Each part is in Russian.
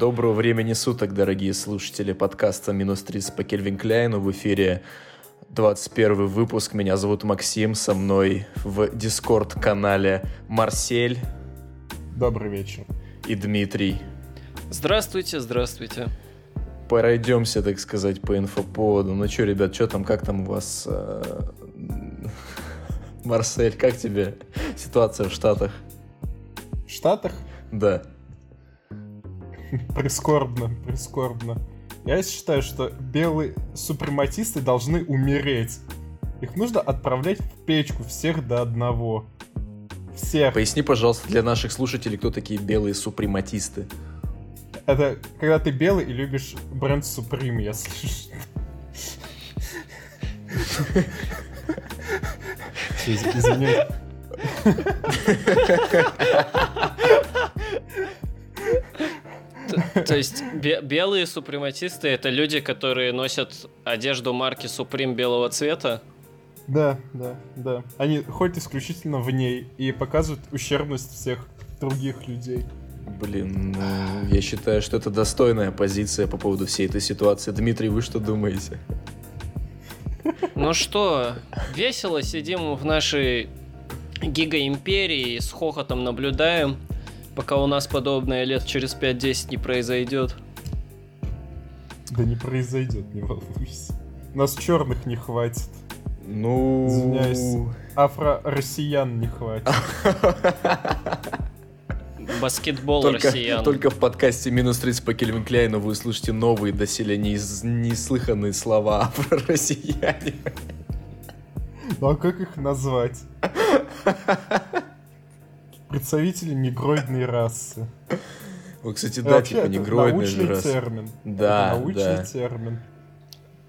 Доброго времени суток, дорогие слушатели подкаста «Минус 30 по Кельвин Кляйну». В эфире 21 выпуск. Меня зовут Максим. Со мной в Дискорд-канале Марсель. Добрый вечер. И Дмитрий. Здравствуйте, здравствуйте. Пройдемся, так сказать, по инфоповоду. Ну что, ребят, что там, как там у вас... Э... Марсель, как тебе ситуация в Штатах? В Штатах? Да. Прискорбно, прискорбно. Я считаю, что белые супрематисты должны умереть. Их нужно отправлять в печку всех до одного. Всех. Поясни, пожалуйста, для наших слушателей, кто такие белые супрематисты. Это когда ты белый и любишь бренд Supreme, я слышу. Извини. То есть белые супрематисты это люди, которые носят одежду марки Supreme белого цвета? Да, да, да. Они ходят исключительно в ней и показывают ущербность всех других людей. Блин, ну, я считаю, что это достойная позиция по поводу всей этой ситуации. Дмитрий, вы что думаете? Ну что, весело сидим в нашей гигаимперии и с хохотом наблюдаем, пока у нас подобное лет через 5-10 не произойдет. Да не произойдет, не волнуйся. Нас черных не хватит. Ну... Извиняюсь, афро-россиян не хватит. Баскетбол только, россиян. Только в подкасте «Минус 30» по Кельвин Кляйну вы услышите новые доселе неиз... неслыханные слова про россияне. Ну а как их назвать? Представители негроидной расы. Вот, кстати, да, типа негроидная научный раса. термин. Да, научный да. термин.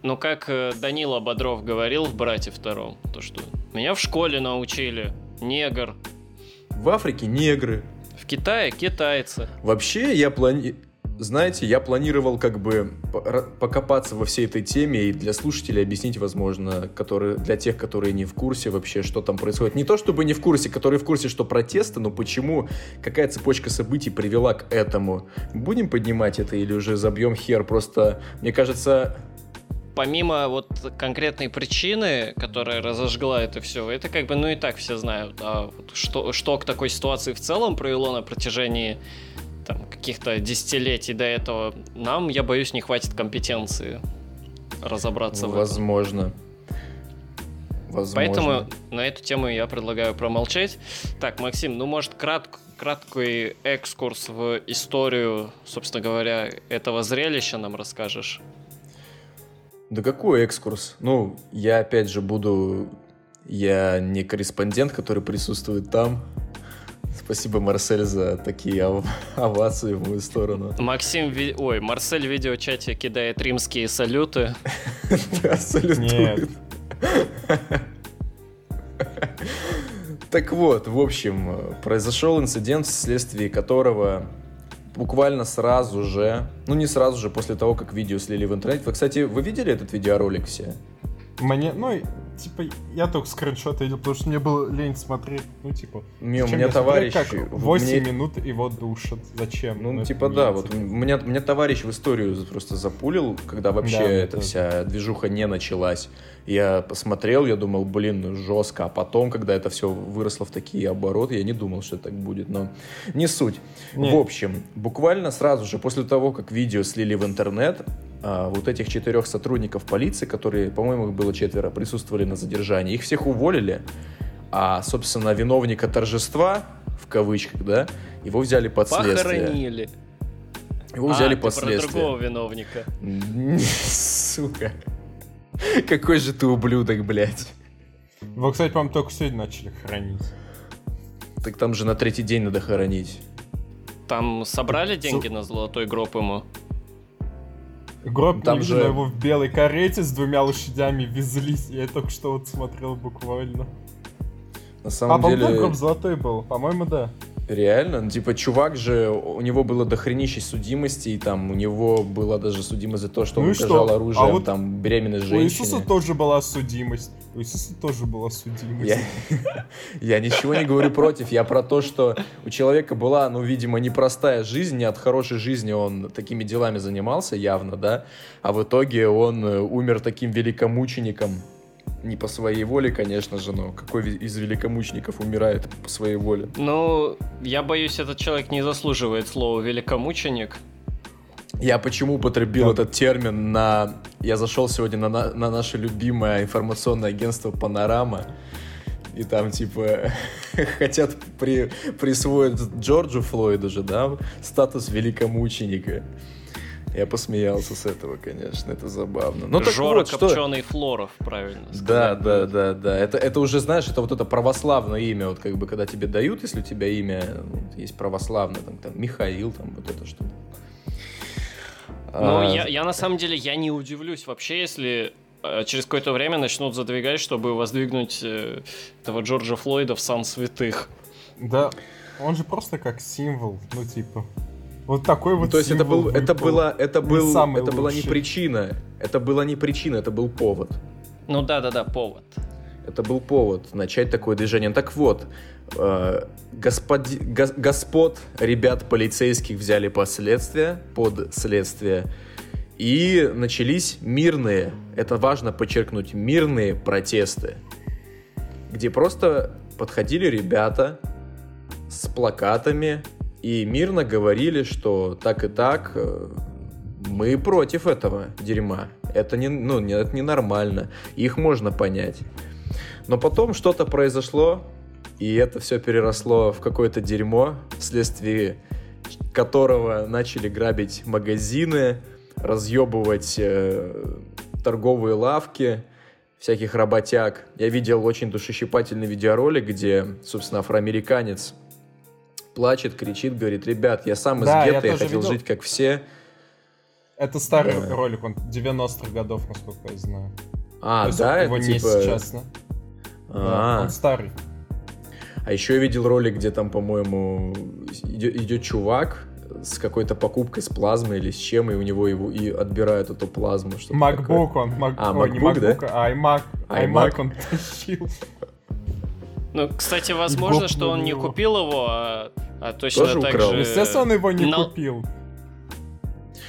Ну, как э, Данила Бодров говорил в «Брате втором», то что меня в школе научили, негр, В Африке негры. в Китае китайцы. Вообще, я плани... Знаете, я планировал как бы покопаться во всей этой теме и для слушателей объяснить, возможно, которые, для тех, которые не в курсе вообще, что там происходит. Не то чтобы не в курсе, которые в курсе, что протесты, но почему, какая цепочка событий привела к этому. Будем поднимать это или уже забьем хер? Просто, мне кажется, Помимо вот конкретной причины, которая разожгла это все, это как бы, ну и так все знают. А вот что, что к такой ситуации в целом привело на протяжении там, каких-то десятилетий до этого, нам, я боюсь, не хватит компетенции разобраться в этом. возможно. Возможно. Поэтому на эту тему я предлагаю промолчать. Так, Максим, ну может кратк, краткий экскурс в историю, собственно говоря, этого зрелища нам расскажешь? Да какой экскурс? Ну, я опять же буду... Я не корреспондент, который присутствует там. Спасибо, Марсель, за такие ов- овации в мою сторону. Максим, ви- ой, Марсель в видеочате кидает римские салюты. Да, салютует. Нет. Так вот, в общем, произошел инцидент, вследствие которого буквально сразу же, ну не сразу же, после того, как видео слили в интернете. Вы, кстати, вы видели этот видеоролик все? Мне, ну, и, типа, я только скриншот видел, потому что мне было лень смотреть. Ну, типа, Не, у меня смотрю, товарищ... как в- 8 мне- минут его душат. Зачем? Ну, это типа, да, вот меня, меня товарищ в историю просто запулил, когда вообще Да, эта тоже. вся движуха не началась. Я посмотрел, я думал, блин, ну, жестко. А потом, когда это все выросло в такие обороты, я не думал, что так будет. Но не суть. Не. В общем, буквально сразу же после того, как видео слили в интернет, вот этих четырех сотрудников полиции, которые, по-моему, их было четверо, присутствовали на задержании, их всех уволили. А, собственно, виновника торжества, в кавычках, да, его взяли под следствие. Похоронили. Его взяли а, под ты про следствие. другого виновника. Сука. Какой же ты ублюдок, блядь. Его, кстати, по-моему, только сегодня начали хранить. Так там же на третий день надо хоронить. Там собрали деньги на золотой гроб ему? Гроб Там же- его в белой карете с двумя лошадями везли. Я только что вот смотрел буквально. На А, самом по-моему, да, деле... гроб золотой был. По-моему, да. Реально? Ну, типа, чувак же, у него было дохренище судимостей, там, у него была даже судимость за то, что Ну он что? угрожал оружием, А вот там, беременной У женщине. Иисуса тоже была судимость. У Иисуса тоже была судимость. Я, я ничего не говорю против, я про то, что у человека была, ну, видимо, непростая жизнь, не от хорошей жизни он такими делами занимался явно, да, а в итоге он э, умер таким великомучеником. Не по своей воле, конечно же, но какой из великомучеников умирает по своей воле? Ну, я боюсь, этот человек не заслуживает слова великомученик. Я почему употребил Да. этот термин на... Я зашел сегодня на, на, на наше любимое информационное агентство «Панорама», и там, типа, хотят при, присвоить Джорджу Флойду же, да, статус великомученика. Я посмеялся с этого, конечно, это забавно. Ну так Жора вот, что... Копченый Флоров, правильно Да, сказать да, будет. да, да. Это, это уже, знаешь, это вот это православное имя, вот как бы, когда тебе дают, если у тебя имя ну, есть православное, там, там, Михаил, там, вот это что. Ну, А, я, я на самом деле, я не удивлюсь вообще, если э, через какое-то время начнут задвигать, чтобы воздвигнуть э, этого Джорджа Флойда в сан святых. Да, он же просто как символ, ну типа. Вот такой Ну, вот то есть это был, это было, это Не был, самый это была не лучший. причина, это была не причина, это был повод. Ну да-да-да, повод. Это был повод начать такое движение. Так вот, э, господи, гос- господ, ребят полицейских взяли последствия, под следствие, и начались мирные, это важно подчеркнуть, мирные протесты, где просто подходили ребята с плакатами и мирно говорили, что так и так э, мы против этого дерьма. Это не, ну, не, это ненормально. Их можно понять. Но потом что-то произошло, и это все переросло в какое-то дерьмо, вследствие которого начали грабить магазины, разъебывать э, торговые лавки, всяких работяг. Я видел очень душещипательный видеоролик, где, собственно, афроамериканец плачет, кричит, говорит, ребят, я сам из Да, я гетто, я тоже хотел видел. жить как все. Это старый Да. ролик, он 90-х годов, насколько я знаю. А, То да, его это не типа... сейчас, да? Да, А, он старый. А еще я видел ролик, где там, по-моему, идет, идет чувак с какой-то покупкой с плазмой или с чем, и у него его и отбирают эту плазму. что-то такое. MacBook он, Mac- А, ой, не MacBook, да? MacBook, а iMac, iMac. iMac он тащил. Ну, кстати, возможно, что он не купил его, а, а точно Тоже так украл. же... Естественно, он его не но- купил.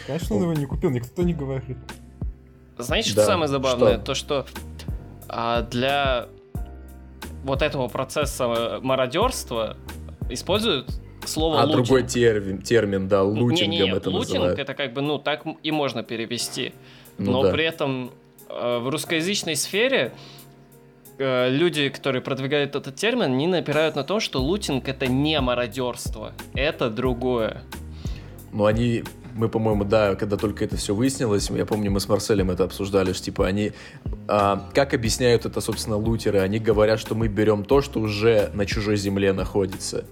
Конечно, он его не купил, никто не говорит. Знаете, что Да, самое забавное? что? То, что а, для вот этого процесса мародерства используют слово А лутинг. другой термин, термин, да, лутингом Не-не-не, это лутинг называют. это как бы, ну, так и можно перевести. Ну Но да. при этом э, в русскоязычной сфере э, люди, которые продвигают этот термин, они напирают на то, что лутинг это не мародерство, это другое. Ну, они, мы, по-моему, да, когда только это все выяснилось, я помню, мы с Марселем это обсуждали, что, типа, они, а, как объясняют это, собственно, лутеры? Они говорят, что мы берем то, что уже на чужой земле находится.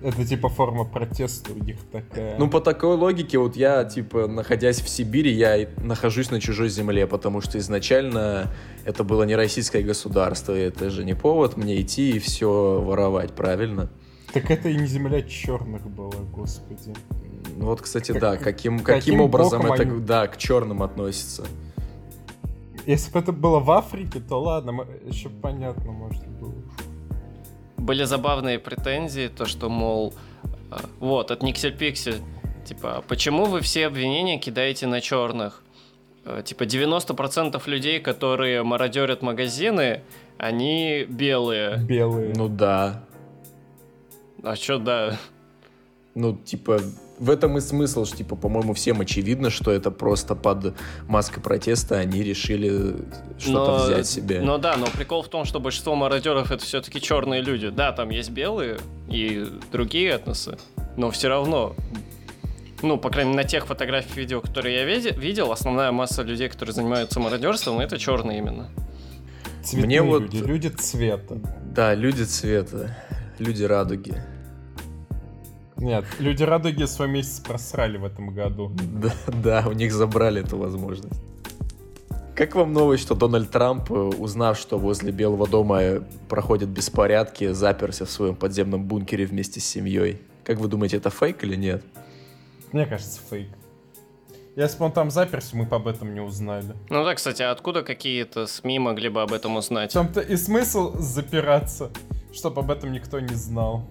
Это типа форма протеста у них такая. Ну, по такой логике, вот я, типа, находясь в Сибири, я нахожусь на чужой земле, потому что изначально это было не российское государство, и это же не повод мне идти и все воровать, правильно? Так это и не земля черных была, господи. Ну, Вот, кстати, Как- да, каким, каким каким образом это, они- да, к черным относится. Если бы это было в Африке, то ладно, еще понятно, может, было. Были забавные претензии, то что, мол, э, вот, от Никсель Пиксель, типа, почему вы все обвинения кидаете на черных? Э, Типа, 90% людей, которые мародерят магазины, они белые. Белые. Ну да. А чё, да, Ну, типа, в этом и смысл, что, типа, по-моему, всем очевидно, что это просто под маской протеста они решили что-то Но- взять себе. Ну да, но прикол в том, что большинство мародеров это все-таки черные люди. Да, там есть белые и другие этносы, но все равно. Ну, по крайней мере, на тех фотографиях видео, которые я видел, основная масса людей, которые занимаются мародерством, это черные именно. Цветные Мне вот- люди, люди цвета. Да, люди цвета, люди радуги. Нет, люди радуги свой месяц просрали в этом году. Да, да, у них забрали эту возможность. Как вам новость, что Дональд Трамп, э, узнав, что возле Белого дома э, проходят беспорядки, заперся в своем подземном бункере вместе с семьей? Как вы думаете, это фейк или нет? Мне кажется, фейк. Если бы он там заперся, мы бы об этом не узнали. Ну да, кстати, а откуда какие-то СМИ могли бы об этом В узнать? том-то и смысл запираться, чтобы об этом никто не знал.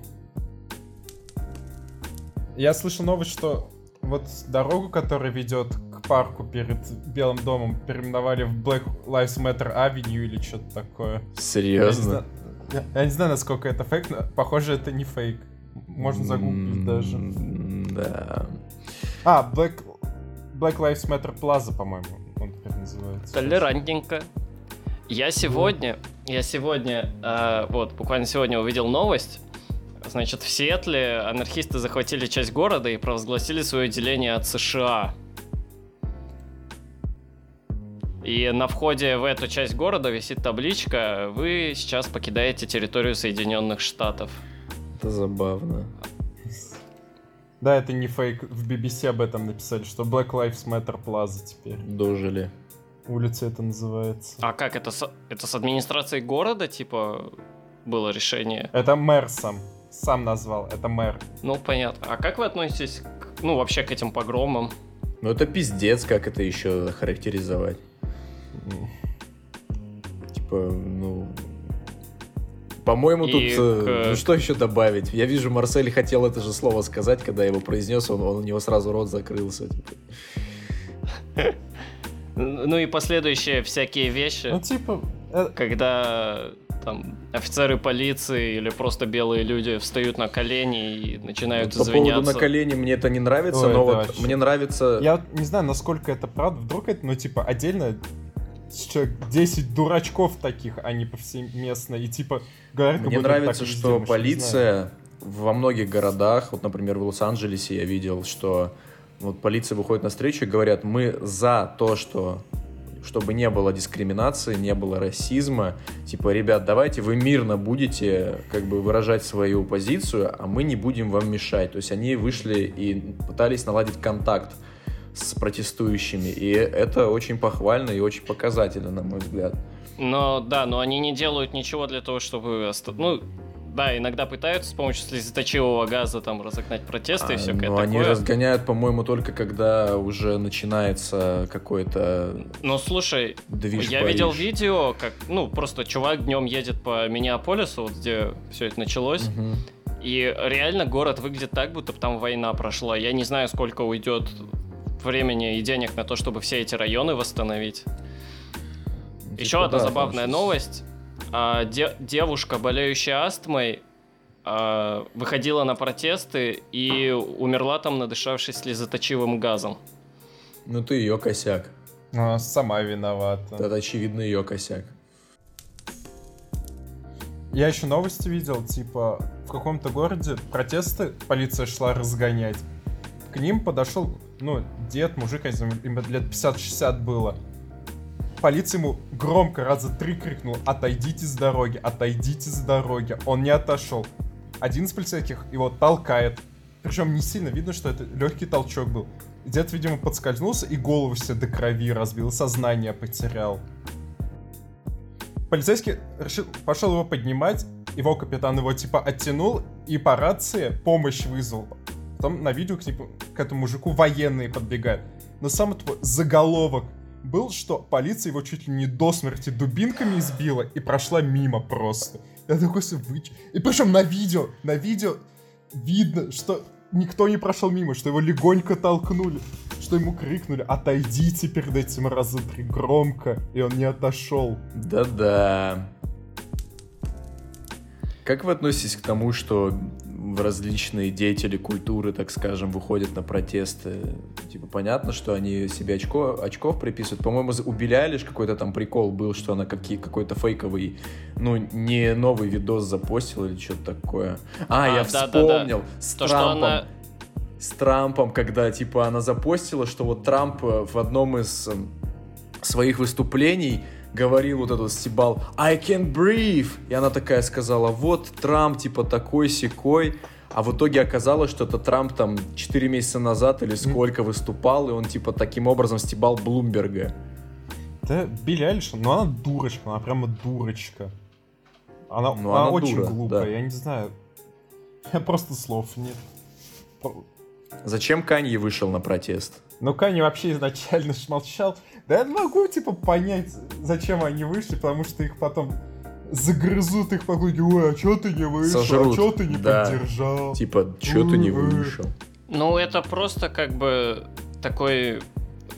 Я слышал новость, что вот дорогу, которая ведет к парку перед Белым домом, переименовали в Black Lives Matter Avenue или что-то такое. Я не, Серьезно? знаю, я- я не знаю, насколько это фейк, но похоже, это не фейк. Можно загуглить даже. М, Да. А, Black, Black Lives Matter Plaza, по-моему, он теперь называется. Толерантненько. Я сегодня, я сегодня, э, вот, буквально сегодня увидел новость. Значит, в Сиэтле анархисты захватили часть города и провозгласили свое деление от США. И на входе в эту часть города висит табличка «Вы сейчас покидаете территорию Соединенных Штатов». Это забавно. Да, это не фейк. В BBC об этом написали, что Black Lives Matter Plaza теперь. Дожили. Улица это называется. А как это? с- Это с администрацией города, типа, было решение? Это мэр сам. Сам назвал, это мэр. Ну, понятно. А как вы относитесь, к, ну, вообще к этим погромам? Ну это пиздец, как это еще характеризовать. Типа, ну... По-моему, И тут... э, к- Ну что еще добавить? Я вижу, Марсель хотел это же слово сказать, когда я его произнес, он, он- у него сразу рот закрылся. типа. Ну и последующие всякие вещи, Ну, типа, э, когда там офицеры полиции или просто белые люди встают на колени и начинают По извиняться. поводу на колени мне это не нравится, Ой, но это вот вообще- мне нравится... я вот не знаю, насколько это правда. Вдруг это, ну, типа, отдельно человек 10 дурачков таких, а не повсеместно. И, типа, говорят, Мне нравится, так везде, что знаем. полиция во многих городах, вот, например, в Лос-Анджелесе я видел, что вот полиция выходит на встречу и говорят, мы за то, что чтобы не было дискриминации, не было расизма. Типа, ребят, давайте вы мирно будете как бы выражать свою позицию, а мы не будем вам мешать. То есть они вышли и пытались наладить контакт с протестующими. И это очень похвально и очень показательно, на мой взгляд. Но да, но они не делают ничего для того, чтобы... Ну, да, иногда пытаются с помощью слезоточивого газа там разогнать протесты и А, всякое но они такое. разгоняют, по-моему, только когда уже начинается какой-то Но слушай, движ я Париж. видел видео, как, ну, просто чувак днем едет по Миннеаполису, вот где все это началось, Мгм. и реально город выглядит так, будто там война прошла. Я не знаю, сколько уйдет времени и денег на то, чтобы все эти районы восстановить. Типа, Еще одна да, забавная там новость. А, де- девушка, болеющая астмой, а, выходила на протесты и умерла там, надышавшись слезоточивым газом. Ну ты ее косяк. А, сама виновата. Это очевидно ее косяк. Я еще новости видел, типа, в каком-то городе протесты полиция шла разгонять. К ним подошел, ну, дед, мужик, я не знаю, им лет 50-60 было. Полиция ему громко раза три крикнул «Отойдите с дороги! Отойдите с дороги!» Он не отошел. Один из полицейских его толкает. Причем не сильно видно, что это легкий толчок был. Дед, видимо, подскользнулся и голову себе до крови разбил, сознание потерял. Полицейский решил, пошел его поднимать, его капитан его типа оттянул и по рации помощь вызвал. Потом на видео к, нему- к этому мужику военные подбегают. Но самый тупой заголовок был, что полиция его чуть ли не до смерти дубинками избила и прошла мимо просто. Я такой вы чё?» И причем на видео, на видео видно, что никто не прошел мимо, что его легонько толкнули, что ему крикнули «Отойдите перед этим раза три громко», и он не отошел. Да-да. Как вы относитесь к тому, что различные деятели культуры, так скажем, выходят на протесты? Типа, понятно, что они себе очко, очков приписывают. По-моему, у Билли Айлиш какой-то там прикол был, что она какие, какой-то фейковый, ну, не новый видос запостила или что-то такое. А, А, я да-да-да. вспомнил. С То, Трампом. она... С Трампом, когда, типа, она запостила, что вот Трамп э, в одном из эм, своих выступлений говорил вот этот стебал I can't breathe. И она такая сказала, вот Трамп типа такой секой. А в итоге оказалось, что это Трамп там 4 месяца назад или сколько выступал, и он типа таким образом стебал Блумберга. Да, Билли Айлиш, ну она дурочка, она прямо дурочка. Она, Ну, она, она очень дура, глупая, да. я не знаю. Просто слов нет. Зачем Канье вышел на протест? Ну, Кани вообще изначально ж молчал. Да я могу, типа, понять, зачем они вышли, потому что их потом загрызут их погуди. Ой, а чё ты не вышел? Сожрут, А чё ты не да. поддержал? Типа, чё ты не вышел? Ну, это просто как бы такой,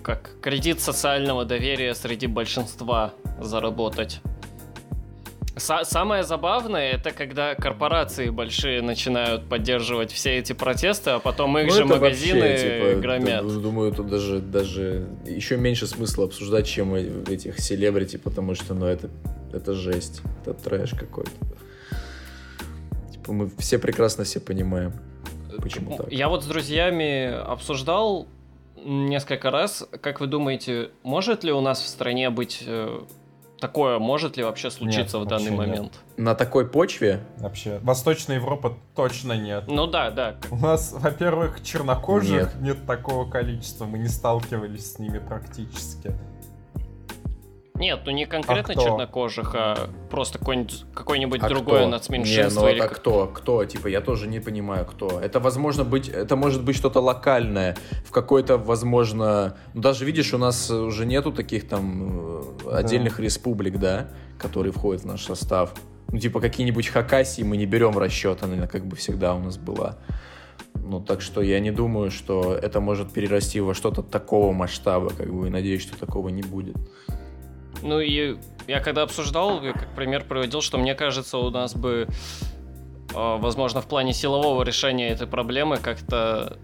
как кредит социального доверия среди большинства заработать. Са- самое забавное, это когда корпорации большие начинают поддерживать все эти протесты, а потом их Ну, же это магазины вообще, типа, громят. д- Думаю, тут даже, даже еще меньше смысла обсуждать, чем этих селебрити, потому что, ну, это, это жесть. Это трэш какой-то. Типа, мы все прекрасно все понимаем. Почему так? Я вот с друзьями обсуждал несколько раз, как вы думаете, может ли у нас в стране быть э, такое, может ли вообще случиться Нет, в данный вообще нет. момент? На такой почве Вообще, Восточная Европа точно нет. Ну да, да. У нас, во-первых, чернокожих Нет. нет. такого количества, мы не сталкивались с ними практически. Нет, ну не конкретно кто? чернокожих, а просто какой-нибудь, какое-нибудь А другое кто? нацменьшинство. Не, ну или а как- кто? Кто? Типа, я тоже не понимаю, кто. Это возможно быть, это может быть что-то локальное, в какой-то, возможно, ну, даже видишь, у нас уже нету таких там э, отдельных республик, да, которые входят в наш состав. Ну, типа, какие-нибудь Хакасии мы не берем в расчет, она как бы всегда у нас была. Ну, так что я не думаю, что это может перерасти во что-то такого масштаба, как бы, и надеюсь, что такого не будет. Ну и я когда обсуждал, я как пример приводил, что мне кажется, у нас бы, э, возможно, в плане силового решения этой проблемы как-то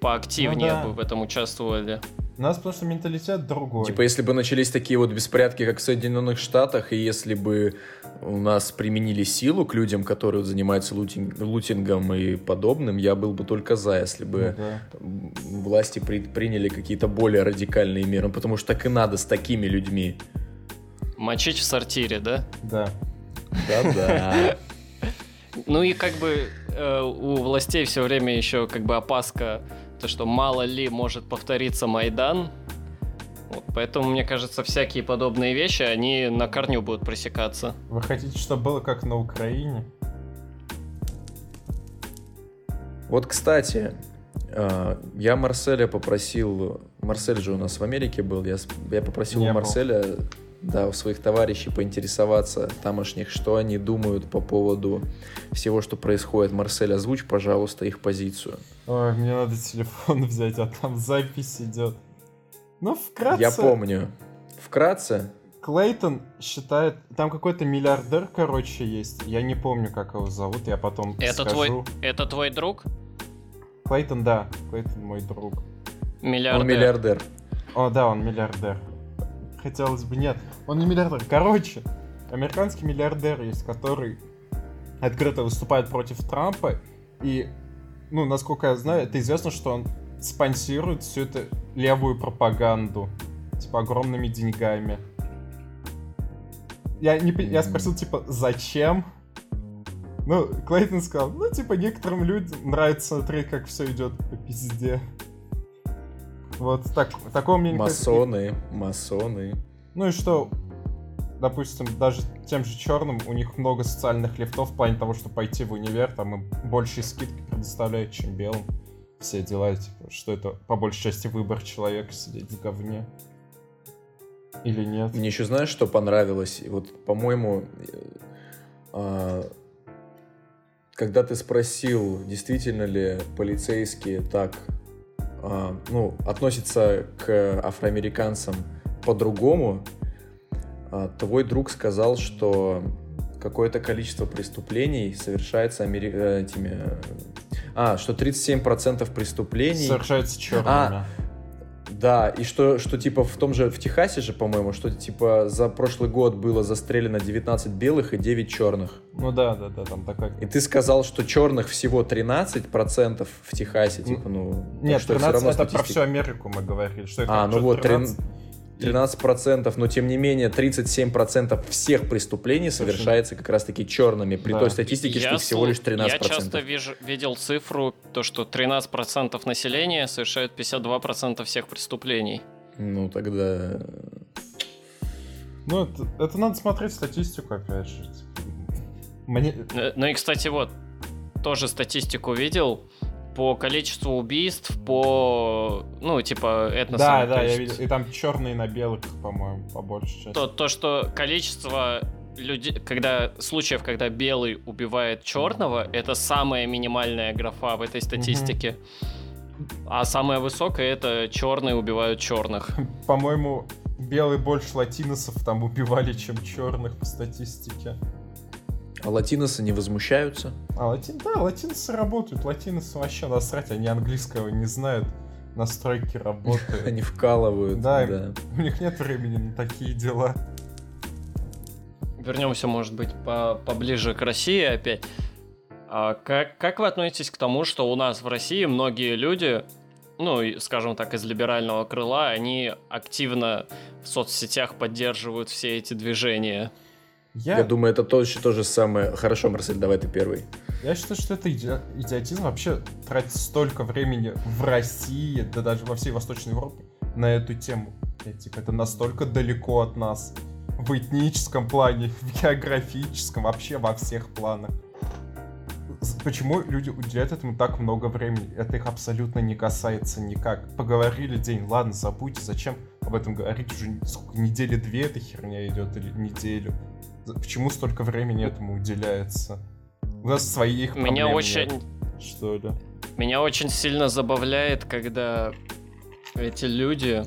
поактивнее Ну да. бы в этом участвовали. У нас что менталитет другой. Типа, если бы начались такие вот беспорядки, как в Соединенных Штатах, и если бы у нас применили силу к людям, которые вот занимаются лутинг- лутингом и подобным, я был бы только за, если Ну бы да. м, власти при- приняли какие-то более радикальные меры, потому что так и надо с такими людьми. Мочить в сортире, да? Да. Да-да. Ну и как бы э, у властей все время еще как бы опаска, то что мало ли может повториться Майдан. Вот, поэтому, мне кажется, всякие подобные вещи, они на корню будут пресекаться. Вы хотите, чтобы было как на Украине? Вот, кстати, э, я Марселя попросил... Марсель же у нас в Америке был. Я, я попросил Не у был. Марселя, да, у своих товарищей поинтересоваться тамошних, что они думают по поводу всего, что происходит. Марсель, озвучь, пожалуйста, их позицию. Ой, мне надо телефон взять, а там запись идет. Ну, вкратце. Я помню. Вкратце, Клейтон считает... Там какой-то миллиардер, короче, есть. Я не помню, как его зовут, я потом Это скажу. твой, это твой друг? Клейтон, да. Клейтон мой друг. Миллиардер. он миллиардер. О, да, он миллиардер. Хотелось бы, нет. Он не миллиардер. Короче, американский миллиардер есть, который открыто выступает против Трампа. И, ну, насколько я знаю, это известно, что он спонсирует всю эту левую пропаганду. Типа, огромными деньгами. Я, не, я спросил, типа, зачем? Ну, Клейтон сказал, ну, типа, некоторым людям нравится смотреть, как все идет по пизде. Вот так, такого мне не кажется. Масоны, масоны. Ну и что, допустим, даже тем же черным у них много социальных лифтов в плане того, что пойти в универ, там им большие скидки предоставляют, чем белым. Все дела, типа, что это по большей части выбор человека сидеть в говне. Или нет? Мне еще знаешь, что понравилось? И Вот, по-моему, э, а, когда ты спросил, действительно ли полицейские так, а, ну, относятся к афроамериканцам по-другому, а, твой друг сказал, что какое-то количество преступлений совершается амери- э, этими... А, что 37% преступлений... Совершается черными. А, Да, и что, что типа в том же, в Техасе же, по-моему, что типа за прошлый год было застрелено 19 белых и 9 черных. Ну да, да, да, там такая... И ты сказал, что черных всего 13% в Техасе, типа, ну... Нет, что 13 всё равно это про статистика. всю Америку мы говорили. Что их А, ну вот, 13? 13%, но тем не менее 37% всех преступлений совершается как раз-таки черными, при Да. той статистике, что их всего лишь слу- 13%. Я часто вижу, видел цифру, то, что 13% населения совершают 52% всех преступлений. Ну тогда... Ну, это, это надо смотреть статистику, опять же. Типа. Мне... Э, ну и, кстати, вот, тоже статистику видел по количеству убийств, по, ну, типа, этносам. Да, да, я видел. И там черные на белых, по-моему, по большей части. То, то, что количество людей, когда случаев, когда белый убивает черного, это самая минимальная графа в этой статистике. А самая высокая это черные убивают черных. По-моему, белый больше латиносов там убивали, чем черных по статистике. А латиносы не возмущаются? А латин... Да, латиносы работают. Латиносы вообще насрать, они английского не знают. Настройки работают. Они вкалывают. Да, да, у них нет времени на такие дела. Вернемся, может быть, по поближе к России опять. А как, как вы относитесь к тому, что у нас в России многие люди, ну, скажем так, из либерального крыла, они активно в соцсетях поддерживают все эти движения? Я, я думаю, это то, то же самое. Хорошо, Марсель, давай ты первый. Я считаю, что это иди... идиотизм вообще тратить столько времени в России, да даже во всей Восточной Европе на эту тему. Я, типа, это настолько далеко от нас. В этническом плане, в географическом, вообще во всех планах. Почему люди уделяют этому так много времени? Это их абсолютно не касается никак. Поговорили день, ладно, забудьте, зачем об этом говорить? Уже сколько, недели две эта херня идет или неделю? Почему столько времени этому уделяется? У нас своих проблем Меня очень... Нет, что ли? Меня очень сильно забавляет, когда эти люди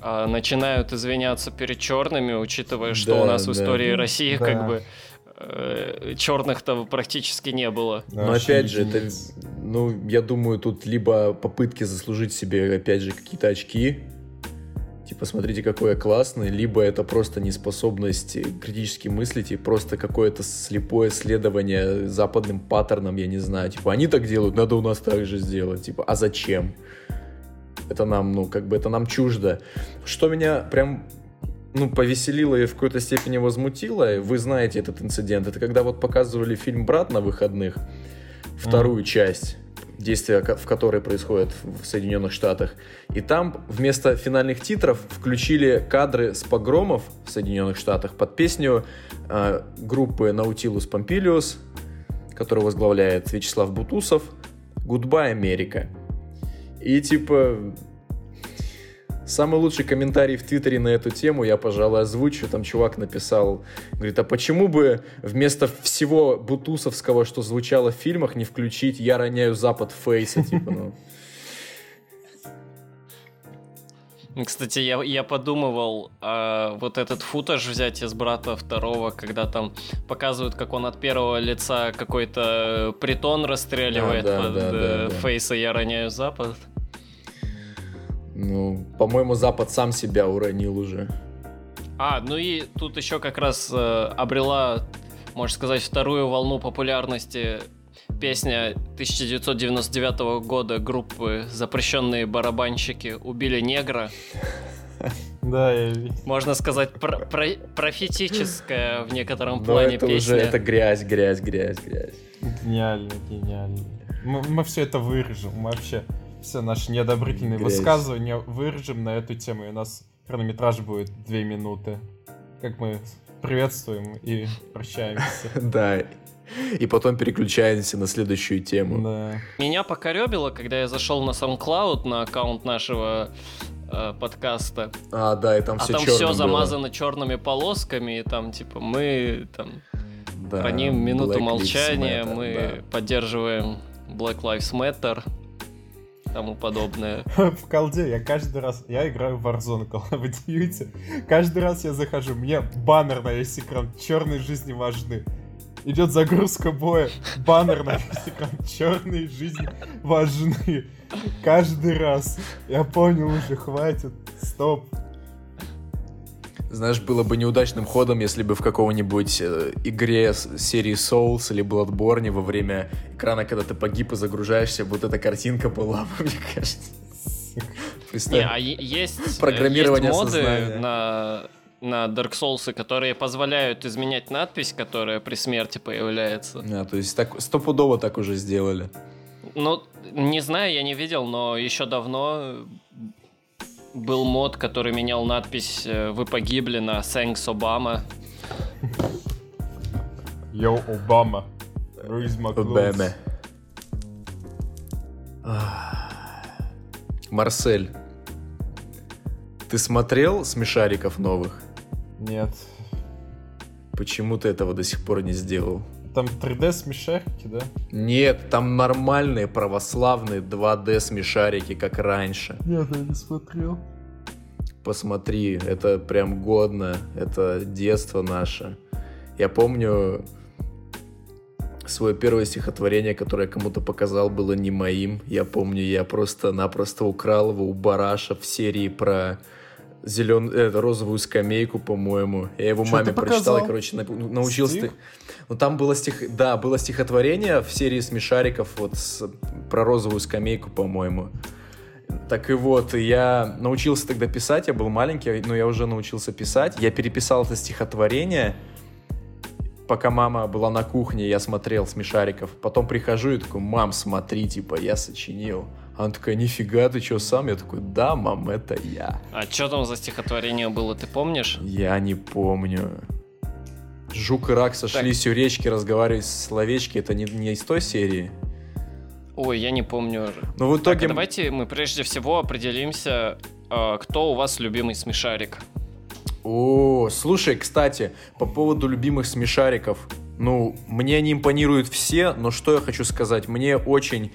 а, начинают извиняться перед черными, учитывая, что да, у нас да. в истории России да. как бы э, черных-то практически не было. Но опять же, это, ну, я думаю, тут либо попытки заслужить себе, опять же, какие-то очки, типа, смотрите, какой я классный, либо это просто неспособность критически мыслить и просто какое-то слепое следование западным паттернам, я не знаю, типа, они так делают, надо у нас так же сделать, типа, а зачем? Это нам, ну, как бы, это нам чуждо. Что меня прям ну, повеселило и в какой-то степени возмутило, вы знаете этот инцидент, это когда вот показывали фильм «Брат» на выходных, вторую mm. часть, действия в которой происходит в Соединенных Штатах. И там вместо финальных титров включили кадры с погромов в Соединенных Штатах под песню э, группы Nautilus Pompilius, которую возглавляет Вячеслав Бутусов, «Goodbye, Америка». И типа Самый лучший комментарий в Твиттере на эту тему я, пожалуй, озвучу. Там чувак написал, говорит, а почему бы вместо всего бутусовского, что звучало в фильмах, не включить «Я роняю Запад фейса», типа, ну... Кстати, я, я подумывал э, вот этот футаж взять из брата второго, когда там показывают, как он от первого лица какой-то притон расстреливает а, да, под да, э, да, фейса «Я роняю Запад». Ну, по-моему, Запад сам себя уронил уже. А, ну и тут еще как раз э, обрела, можно сказать, вторую волну популярности песня 1999 года группы «Запрещенные барабанщики» «Убили негра». Да, я Можно сказать, про про профетическая в некотором Но плане это песня. Уже, это грязь, грязь, грязь, грязь. Гениально, гениально. Мы, мы все это вырежем, мы вообще все наши неодобрительные Грязь. высказывания выражем на эту тему, и у нас хронометраж будет две минуты. Как мы приветствуем и прощаемся. Да. И потом переключаемся на следующую тему. Да. Меня покоребило, когда я зашел на SoundCloud, на аккаунт нашего э, подкаста. А, да, и там а все там все замазано черными полосками, и там, типа, мы там да, храним минуту Black молчания, Matter, мы да. поддерживаем Black Lives Matter, тому подобное. В колде я каждый раз, я играю в Warzone Call of Duty, каждый раз я захожу, мне баннер на весь экран, черные жизни важны. Идет загрузка боя, баннер на весь экран, черные жизни важны. Каждый раз. Я понял уже, хватит, стоп. Знаешь, было бы неудачным ходом, если бы в какого-нибудь э, игре серии Souls или Bloodborne во время экрана, когда ты погиб и загружаешься, вот эта картинка была бы, мне кажется. Не, а есть, программирование есть моды на на Dark Souls, которые позволяют изменять надпись, которая при смерти появляется. А, то есть так стопудово так уже сделали. Ну, не знаю, я не видел, но еще давно был мод, который менял надпись э, «Вы погибли» на «Thanks, Obama». Йоу, Обама. My clothes? Обаме. Марсель, ты смотрел смешариков новых? Нет. Почему ты этого до сих пор не сделал? Там 3D смешарики, да? Нет, там нормальные православные 2D смешарики, как раньше. Нет, я не смотрел. Посмотри, это прям годно, это детство наше. Я помню свое первое стихотворение, которое я кому-то показал, было не моим. Я помню, я просто-напросто украл его у Бараша в серии про зелен... э, розовую скамейку, по-моему. Я его Чё маме прочитал, и, короче, на- научился... Стих? Ну, там было стих... Да, было стихотворение в серии смешариков вот с... про розовую скамейку, по-моему. Так и вот, я научился тогда писать, я был маленький, но я уже научился писать. Я переписал это стихотворение, пока мама была на кухне, я смотрел смешариков. Потом прихожу и такой, мам, смотри, типа, я сочинил. Она такая, нифига, ты что, сам? Я такой, да, мам, это я. А что там за стихотворение было, ты помнишь? Я не помню. Жук и рак сошлись у речки, разговаривать с словечки. Это не, не из той серии. Ой, я не помню. Но в Так, итоге... а давайте мы прежде всего определимся, э, кто у вас любимый смешарик. О, слушай, кстати, по поводу любимых смешариков. Ну, мне не импонируют все, но что я хочу сказать? Мне очень...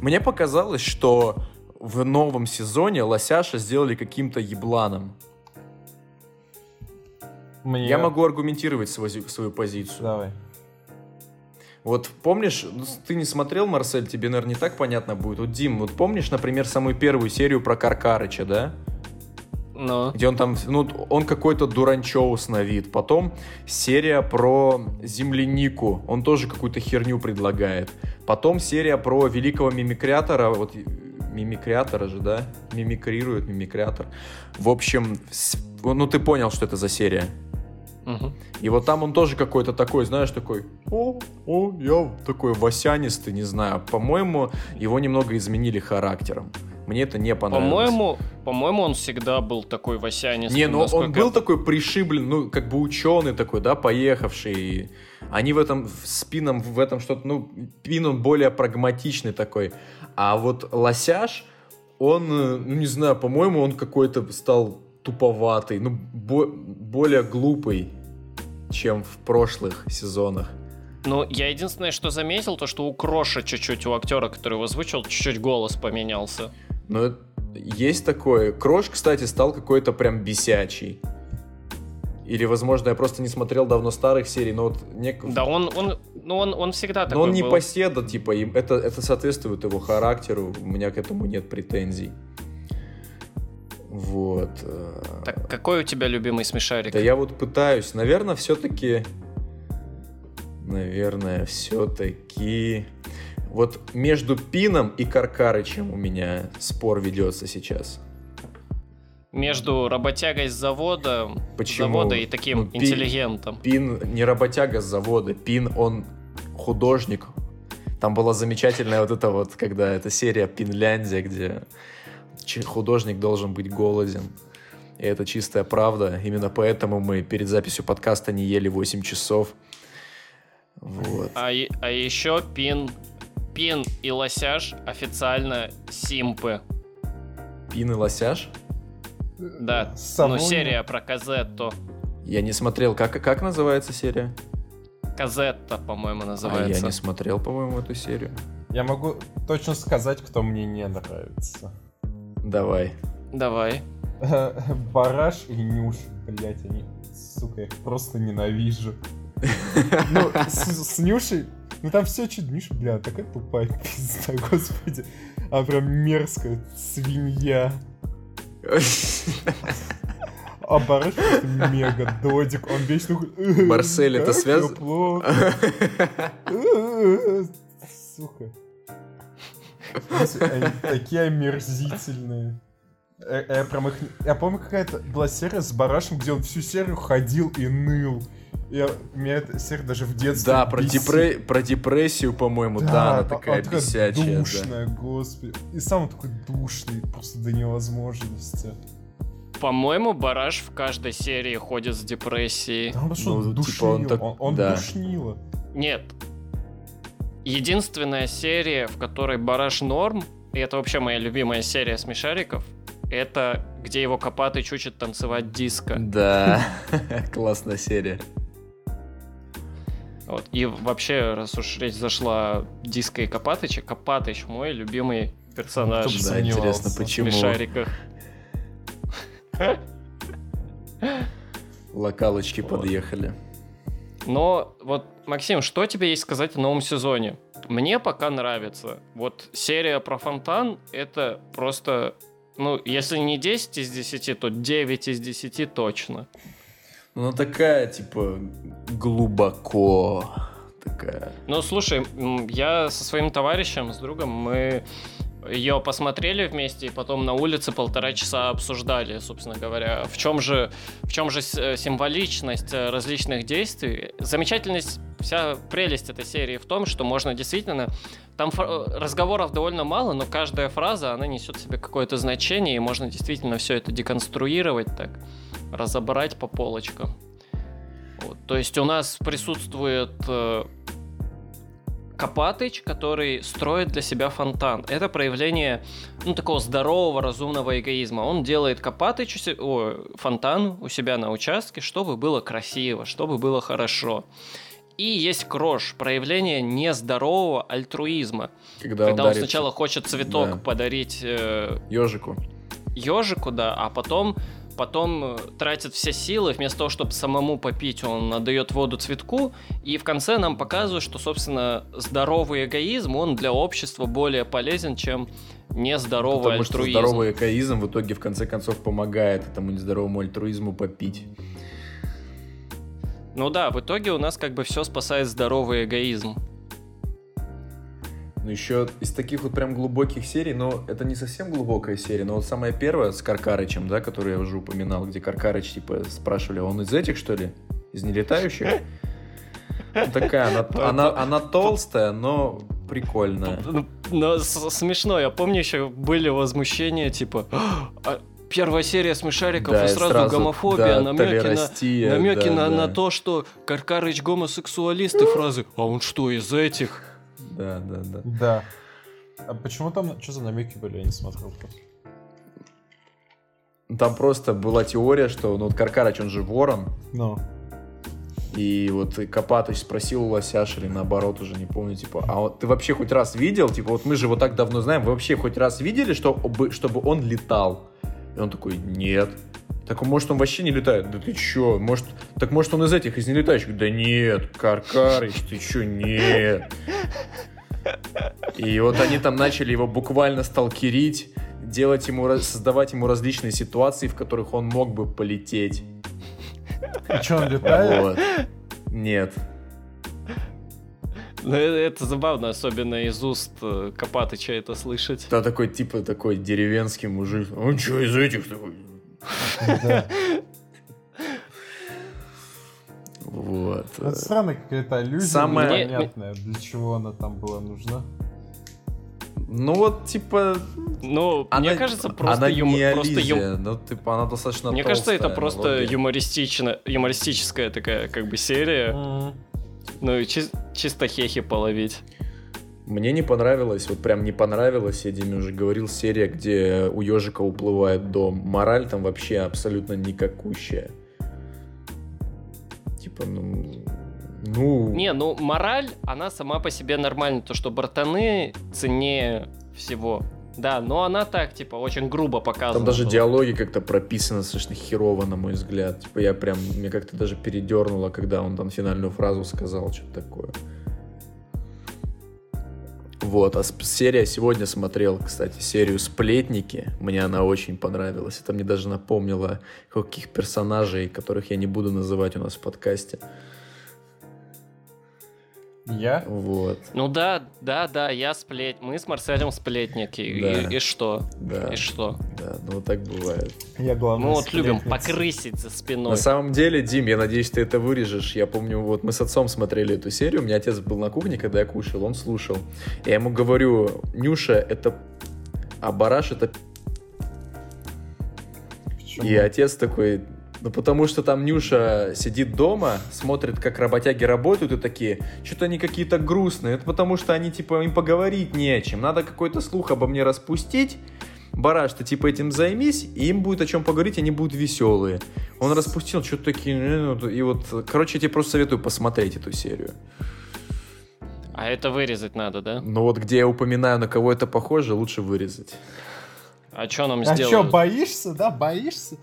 Мне показалось, что в новом сезоне Лосяша сделали каким-то ебланом. Мне... Я могу аргументировать свою, свою позицию. Давай. Вот помнишь, ну, ты не смотрел, Марсель, тебе, наверное, не так понятно будет. Вот, Дим, вот помнишь, например, самую первую серию про Каркарыча, да? Но Где он там, ну, он какой-то дуранчоус на вид. Потом серия про землянику. Он тоже какую-то херню предлагает. Потом серия про великого мимикрятора. Вот э, мимикрятора же, да? Мимикрирует мимикрятор. В общем, ну ты понял, что это за серия. Мгм. И вот там он тоже какой-то такой, знаешь, такой, о, о, я такой васянистый, не знаю. По-моему, его немного изменили характером. Мне это не понравилось. по-моему, по-моему, он всегда был такой васянистый. Не, ну он насколько был я- такой пришиблен, ну, как бы ученый такой, да, поехавший. Они в этом, с Пином в этом что-то, ну, Пин он более прагматичный такой. А вот Лосяш, он, э, ну, не знаю, по-моему, он какой-то стал туповатый, ну, бо- более глупый, чем в прошлых сезонах. Ну, я единственное, что заметил, то, что у Кроша чуть-чуть, у актера, который его озвучил, чуть-чуть голос поменялся. Это- есть такое. Крош, кстати, стал какой-то прям бесячий. Или, возможно, я просто не смотрел давно старых серий, но вот нек- Да, он, он, ну, он, он всегда такой Но он не был. поседа, типа, им это, это соответствует его характеру, у меня к этому нет претензий. Вот. э, Так, какой у тебя любимый смешарик? Да я вот пытаюсь, наверное, все-таки... Наверное, все-таки... Вот между Пином и Каркарычем у меня спор ведется сейчас. Между работягой с завода, Почему? завода и таким Ну, Пи- интеллигентом. Пин не работяга с завода, Пин он художник. Там была замечательная вот эта вот, когда эта серия Пинляндия, где художник должен быть голоден. И это чистая правда. Именно поэтому мы перед записью подкаста не ели 8 часов. Вот. А, а еще Пин, Пин и Лосяш официально симпы. Пин и лосяж? Да, ну Савоня. серия про Казетту. Я не смотрел. Как, как называется серия? Казетта, по-моему, А я называется. не смотрел, по-моему, эту серию. Я могу точно сказать, кто мне не нравится. Давай. Давай. Бараш и Нюш, блять, они, сука, я их просто ненавижу. Ну, с, с Нюшей, ну там все чуть Нюша, бля, такая тупая пизда, господи. А прям мерзкая свинья. А Бараш просто мега додик, он вечно... Марсель, это «Как связ- я плохо». Сука. Они такие омерзительные. Э, Я, прям их... я помню, какая-то была серия с Барашем, где он всю серию ходил и ныл. Я, меня эта серия даже в детстве Да, про, бесит. депре- про депрессию, по-моему, да, она такая она бесячая. да. душная, господи. И сам такой душный, просто до невозможности. По-моему, Бараш в каждой серии ходит с депрессией. Да он что, Ну, типа, душнило. он так- он, он да. душнило. Нет. Единственная серия, в которой Бараш норм, и это вообще моя любимая серия смешариков, это где его Копатыч учит танцевать диско. Да, классная серия. Вот. И вообще, раз уж речь зашла диско и Копатыче, Копатыч мой любимый персонаж в Да, интересно, почему смешариках. локалочки подъехали. Но вот, Максим, что тебе есть сказать о новом сезоне? Мне пока нравится. Вот серия про фонтан — это просто... Ну, если не 10 из 10, то 9 из 10 точно. Ну, такая, типа, глубоко такая. Ну, слушай, я со своим товарищем, с другом, мы ее посмотрели вместе и потом на улице полтора часа обсуждали, собственно говоря, в чем же, в чем же э, символичность э, различных действий. Замечательность, вся прелесть этой серии в том, что можно действительно... Там э, разговоров довольно мало, но каждая фраза, она несет в себе какое-то значение, и можно действительно все это деконструировать так, разобрать по полочкам. Вот, то есть у нас присутствует Копатыч, который строит для себя фонтан. Это проявление ну, такого здорового, разумного эгоизма. Он делает Копатыч, о, фонтан у себя на участке, чтобы было красиво, чтобы было хорошо. И есть крош, проявление нездорового альтруизма. Когда, когда он, он, сначала хочет цветок Да. подарить э, ежику. ежику, да, а потом, потом э, тратит все силы, вместо того, чтобы самому попить, он отдает воду цветку, и в конце нам показывают, что, собственно, здоровый эгоизм, он для общества более полезен, чем нездоровый Потому что альтруизм. здоровый эгоизм в итоге в конце концов помогает этому нездоровому альтруизму попить. Ну да, в итоге у нас как бы все спасает здоровый эгоизм. Ну, еще из таких вот прям глубоких серий, но это не совсем глубокая серия, но вот самая первая с Каркарычем, да, которую я уже упоминал, где Каркарыч, типа, спрашивали, «А он из этих, что ли? Из нелетающих? Ну, Такая, она, она, она толстая, но прикольная. Ну, Но смешно, я помню еще были возмущения, типа, «А, первая серия смешариков Да, и и сразу, гомофобия, да, намеки на, намеки да, на, да. на то, что Каркарыч гомосексуалист и фразы «А он что, из этих?» Да, да, да. Да. А почему там, что за намеки были, я не смотрел просто. Там просто была теория, что, ну, вот Каркарыч, он же ворон, Ну. И вот Копатыч спросил у Лосяш или наоборот уже, не помню, типа, а вот ты вообще хоть раз видел, типа, вот мы же его так давно знаем, вы вообще хоть раз видели, чтобы, чтобы он летал? И он такой, нет. Так может он вообще не летает? Да ты чё? Может, так может он из этих, из нелетающих? Да нет, Каркарыч, ты чё, нет. И вот они там начали его буквально сталкерить, делать ему, создавать ему различные ситуации, в которых он мог бы полететь. И что, он летает? Вот. Нет. Ну, э- это забавно, особенно из уст э, Копатыча это слышать. Да, такой, типа, такой деревенский мужик. Он что из этих такой? Вот. Ну, Это странная какая-то аллюзия Самое- непонятная, для чего она там была нужна. Ну вот, типа... Ну, она- мне кажется, просто, она юм- не просто ю- аллюзия, ну, типа, она достаточно Мне кажется, это толстая просто аналогия. юмористично, юмористическая такая, как бы, серия. Ну, и чис- чисто хехи половить. Мне не понравилось, вот прям не понравилось, я Диме уже говорил, серия, где у ежика уплывает дом. Мораль там вообще абсолютно никакущая. Типа, ну... Ну... Не, ну, мораль, она сама по себе нормальна, то, что братаны ценнее всего. Да, но она так, типа, очень грубо показана. Там даже была. диалоги как-то прописаны совершенно херово, на мой взгляд. Типа я прям, мне как-то даже передернуло, когда он там финальную фразу сказал, что-то такое. Вот, а серия сегодня смотрел, кстати, серию «Сплетники». Мне она очень понравилась. Это мне даже напомнило каких персонажей, которых я не буду называть у нас в подкасте. Я? Вот. Ну да, да, да, я сплет... Мы с Марселем сплетники. Да. И, и что? Да. И что? Да, ну вот так бывает. Я главный Мы вот любим сплетница. покрысить за спиной. На самом деле, Дим, я надеюсь, ты это вырежешь. Я помню, вот мы с отцом смотрели эту серию, у меня отец был на кухне, когда я кушал, он слушал. Я ему говорю, Нюша, это... А Бараш это... Почему? И отец такой, ну потому что там Нюша сидит дома, смотрит, как работяги работают, и такие, что-то они какие-то грустные. Это потому что они, типа, им поговорить не о чем. Надо какой-то слух обо мне распустить. Бараш, ты типа этим займись, и им будет о чем поговорить, они будут веселые. Он распустил что-то такие, э, ну, и вот, короче, я тебе просто советую посмотреть эту серию. А это вырезать надо, да? Но вот где я упоминаю, на кого это похоже, лучше вырезать. А что нам А что, сделают? боишься, да? Боишься?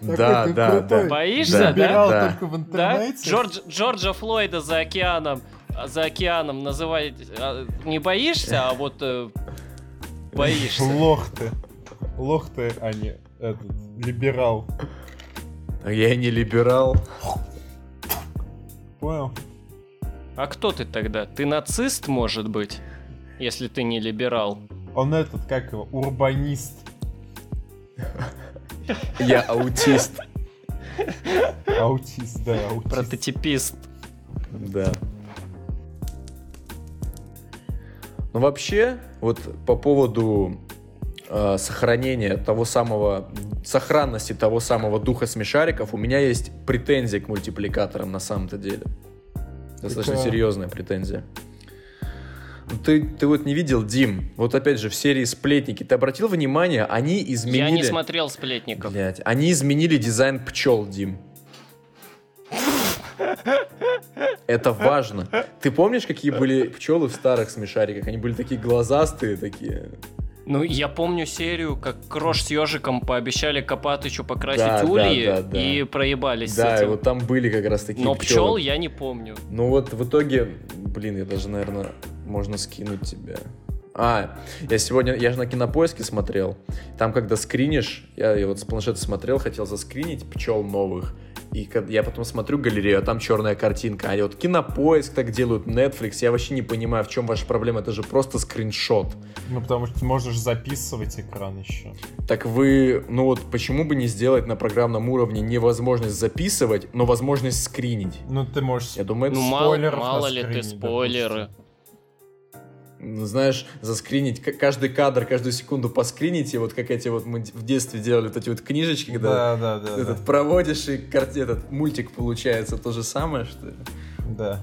Такой Да, да, крутой. да. Боишься, Да, Забирал да. только в Да? интернете. Джордж, Джорджа Флойда за океаном, а, за океаном называть а, не боишься, а вот э, боишься. Лох ты. Лох ты, а не этот, либерал. А я не либерал. Понял? А кто ты тогда? Ты нацист, может быть? Если ты не либерал. Он этот, как его, урбанист. Я аутист. Аутист, да, аутист. Прототипист. Да. Ну вообще, вот по поводу э, сохранения того самого, сохранности того самого духа смешариков, у меня есть претензия к мультипликаторам на самом-то деле. Достаточно Это- серьезная претензия. Ты, ты вот не видел, Дим, вот опять же в серии «Сплетники», ты обратил внимание, они изменили... Я не смотрел сплетников. Блядь, они изменили дизайн пчел, Дим. Это важно. Ты помнишь, какие были пчелы в старых смешариках? Они были такие глазастые, такие. Ну, я помню серию, как Крош с ежиком пообещали Копатычу покрасить Да, да, ульи да, да. и проебались с Да, и этим. вот там были как раз такие Но пчел пчелы. я не помню. Ну вот в итоге, блин, я даже, наверное, можно скинуть тебя. А, я сегодня, я же на кинопоиске смотрел. Там, когда скринишь, я, я вот с планшета смотрел, хотел заскринить пчел новых. И я потом смотрю галерею, а там черная картинка. А вот кинопоиск так делают, Netflix. Я вообще не понимаю, в чем ваша проблема. Это же просто скриншот. Ну, потому что ты можешь записывать экран еще. Так вы, ну вот почему бы не сделать на программном уровне невозможность записывать, но возможность скринить? Ну, ты можешь... Я думаю, это Ну, мало, мало ли ты спойлеры. Ну, знаешь, заскринить каждый кадр, каждую секунду поскринить, и вот как эти вот мы в детстве делали вот эти вот книжечки, когда Да, да, да, этот да. проводишь и карте, этот мультик получается то же самое, что ли? Да.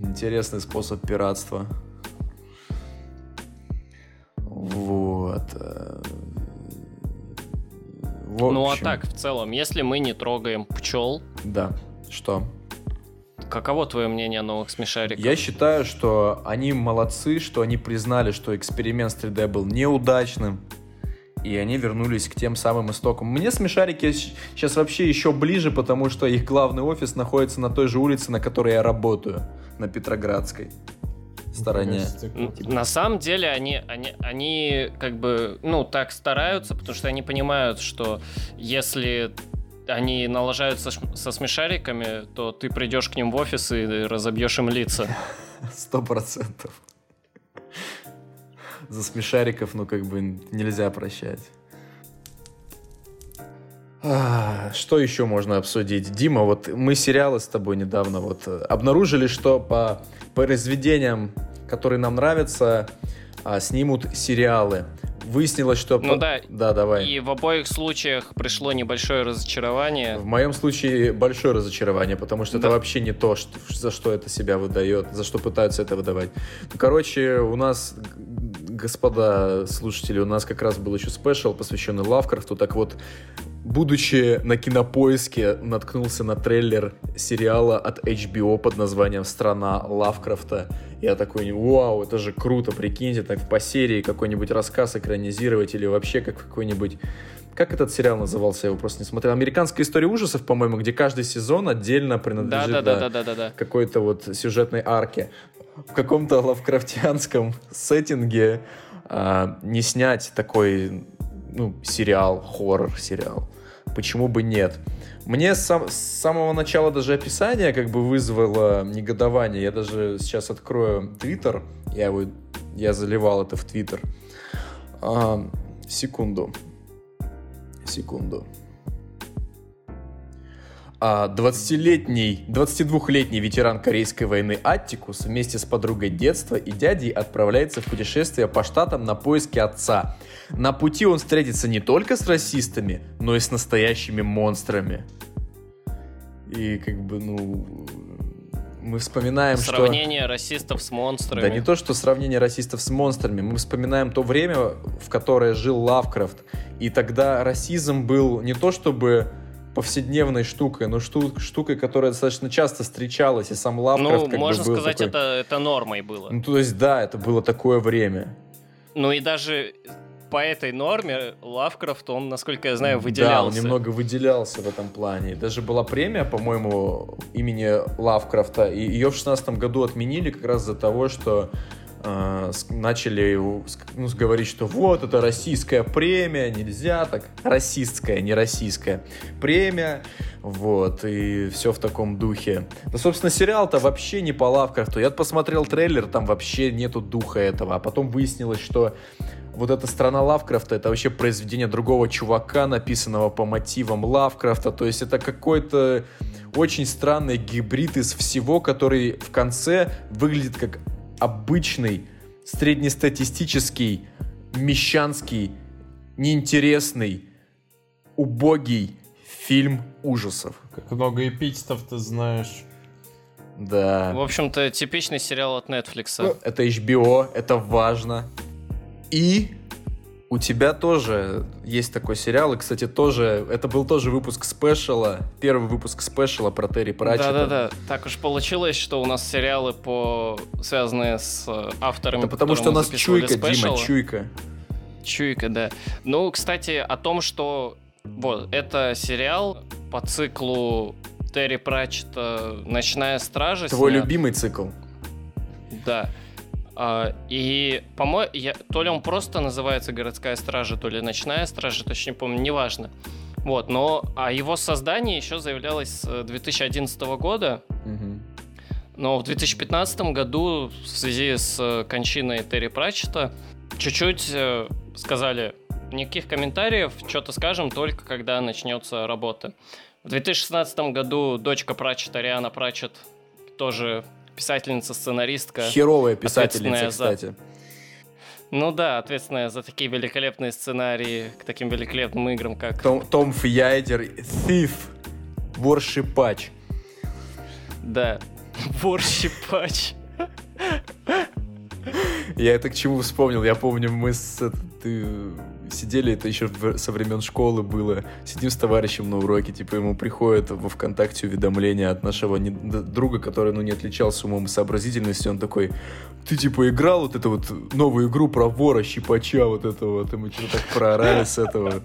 Интересный способ пиратства. Вот. э, в Ну а общем, так, в целом, если мы не трогаем пчел, Да. Что? Каково твое мнение о новых смешариках? Я считаю, что они молодцы, что они признали, что эксперимент с 3D был неудачным, и они вернулись к тем самым истокам. Мне смешарики сейчас вообще еще ближе, потому что их главный офис находится на той же улице, на которой я работаю, на Петроградской стороне. Н- На самом деле они, они, они как бы, ну, так стараются, потому что они понимают, что если они налажаются со смешариками, то ты придешь к ним в офис и разобьешь им лица. Сто процентов. За смешариков, ну, как бы, нельзя прощать. А, Что еще можно обсудить? Дима, вот мы сериалы с тобой недавно вот э, обнаружили, что по произведениям, которые нам нравятся, а, снимут сериалы. Выяснилось, что... Ну да, Да, давай. И в обоих случаях пришло небольшое разочарование. В моем случае большое разочарование, потому что это Да. вообще не то, что- за что это себя выдает, за что пытаются это выдавать. Ну, короче, у нас, господа слушатели, у нас как раз был еще спешл, посвященный Лавкрафту. Так вот, будучи на кинопоиске, наткнулся на трейлер сериала от HBO под названием «Страна Лавкрафта». Я такой, вау, это же круто, прикиньте, так по серии какой-нибудь рассказ экранизировать или вообще как какой-нибудь как этот сериал назывался, я его просто не смотрел. Американская история ужасов, по-моему, где каждый сезон отдельно принадлежит да, да, да, да, да, да. какой-то вот сюжетной арке. В каком-то лавкрафтианском сеттинге а, не снять такой ну, сериал, хоррор-сериал. Почему бы нет? Мне сам, с самого начала даже описание как бы вызвало негодование. Я даже сейчас открою Твиттер, я его, я заливал это в Твиттер. А, секунду. Секунду. 20-летний, а, 22-летний ветеран Корейской войны Аттикус вместе с подругой детства и дядей отправляется в путешествие по штатам на поиски отца. На пути он встретится не только с расистами, но и с настоящими монстрами. И как бы, ну, мы вспоминаем, сравнение что... расистов с монстрами. Да не то, что сравнение расистов с монстрами. Мы вспоминаем то время, в которое жил Лавкрафт. И тогда расизм был не то, чтобы повседневной штукой, но штук, штукой, которая достаточно часто встречалась, и сам Лавкрафт Ну, как можно бы был сказать, такой... это, это нормой было. Ну, то есть, да, это было такое время. Ну и даже по этой норме Лавкрафт, он, насколько я знаю, выделялся. Да, он немного выделялся в этом плане. Даже была премия, по-моему, имени Лавкрафта, и ее в шестнадцатом году отменили как раз из-за того, что э, начали ну, говорить, что вот, это российская премия, нельзя так. Расистская, не российская премия. Вот, и все в таком духе. Да, собственно, сериал-то вообще не по Лавкрафту. Я посмотрел трейлер, там вообще нету духа этого. А потом выяснилось, что вот эта страна Лавкрафта, это вообще произведение другого чувака, написанного по мотивам Лавкрафта. То есть это какой-то очень странный гибрид из всего, который в конце выглядит как обычный, среднестатистический, мещанский, неинтересный, убогий фильм ужасов. Как много эпитетов ты знаешь. Да. В общем-то, типичный сериал от Netflix. Ну, это HBO, это важно. И у тебя тоже есть такой сериал, и, кстати, тоже, это был тоже выпуск спешала, первый выпуск спешала про Терри Пратчета. Да-да-да, так уж получилось, что у нас сериалы, по... связанные с э, авторами, Это потому что у нас чуйка, спешала. Дима, чуйка. Чуйка, да. Ну, кстати, о том, что вот, это сериал по циклу Терри Пратчета «Ночная стража». Твой снят. любимый цикл. Да. А, и, по-моему, то ли он просто называется «Городская стража», то ли «Ночная стража», точно не помню, неважно. Вот, но о его создании еще заявлялось с 2011 года. Но в 2015 году в связи с кончиной Терри Пратчета чуть-чуть э, сказали, никаких комментариев, что-то скажем только когда начнется работа. В 2016 году дочка Пратчета, Риана Пратчет, тоже писательница-сценаристка. Херовая писательница, кстати. За... Ну да, ответственная за такие великолепные сценарии к таким великолепным играм, как... Том, Том Фьяйдер, Thief, Вор-шипач. Да, Вор-шипач. Я это к чему вспомнил? Я помню, мы с... Ты сидели, это еще со времен школы было, сидим с товарищем на уроке, типа ему приходит во ВКонтакте уведомление от нашего друга, который, ну, не отличался умом и сообразительностью, он такой, ты, типа, играл вот эту вот новую игру про вора, щипача вот этого, и мы что-то так проорали с этого.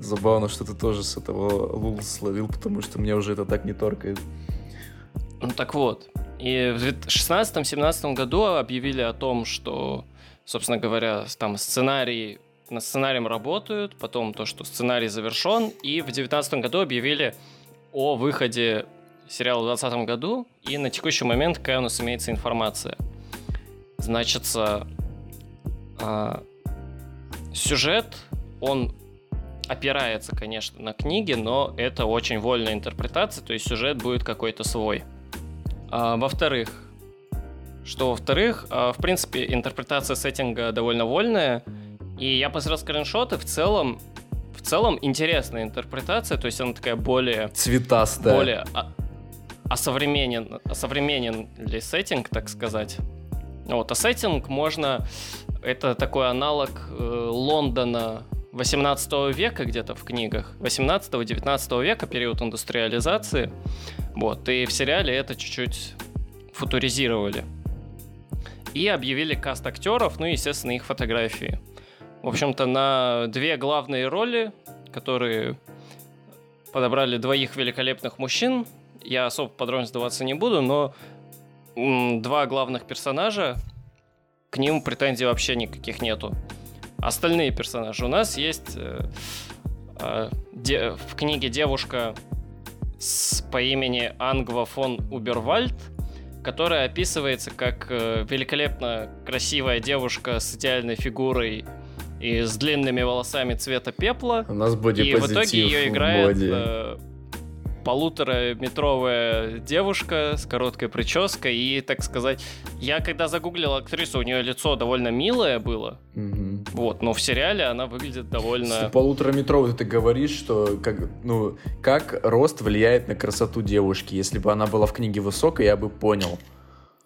Забавно, что ты тоже с этого лул словил, потому что мне уже это так не торкает. Ну так вот, и в 2016-2017 году объявили о том, что, собственно говоря, там сценарий над сценарием работают, потом то, что сценарий завершен, и в 2019 году объявили о выходе сериала в 2020 году, и на текущий момент какая у нас имеется информация. Значится, э, сюжет, он опирается, конечно, на книги, но это очень вольная интерпретация, то есть сюжет будет какой-то свой. А, во-вторых, что во-вторых, а, в принципе, интерпретация сеттинга довольно вольная, и я посмотрел скриншоты, в целом, в целом интересная интерпретация, то есть она такая более... Цветастая. Более осовременен, осовременен ли сеттинг, так сказать. Вот, а сеттинг можно... Это такой аналог э, Лондона 18 века где-то в книгах. 18-19 века, период индустриализации. Вот, и в сериале это чуть-чуть футуризировали. И объявили каст актеров, ну и, естественно, их фотографии. В общем-то, на две главные роли, которые подобрали двоих великолепных мужчин. Я особо подробно сдаваться не буду, но два главных персонажа, к ним претензий вообще никаких нету. Остальные персонажи у нас есть э, э, де, в книге девушка с, по имени Ангва фон Убервальд, которая описывается как э, великолепно красивая девушка с идеальной фигурой и с длинными волосами цвета пепла. У нас И в итоге ее играет э, полутораметровая девушка с короткой прической. И, так сказать, я когда загуглил актрису, у нее лицо довольно милое было. Мгм. Вот, но в сериале она выглядит Если довольно... полутораметровый ты говоришь, что как, ну, как рост влияет на красоту девушки. Если бы она была в книге высокой, я бы понял.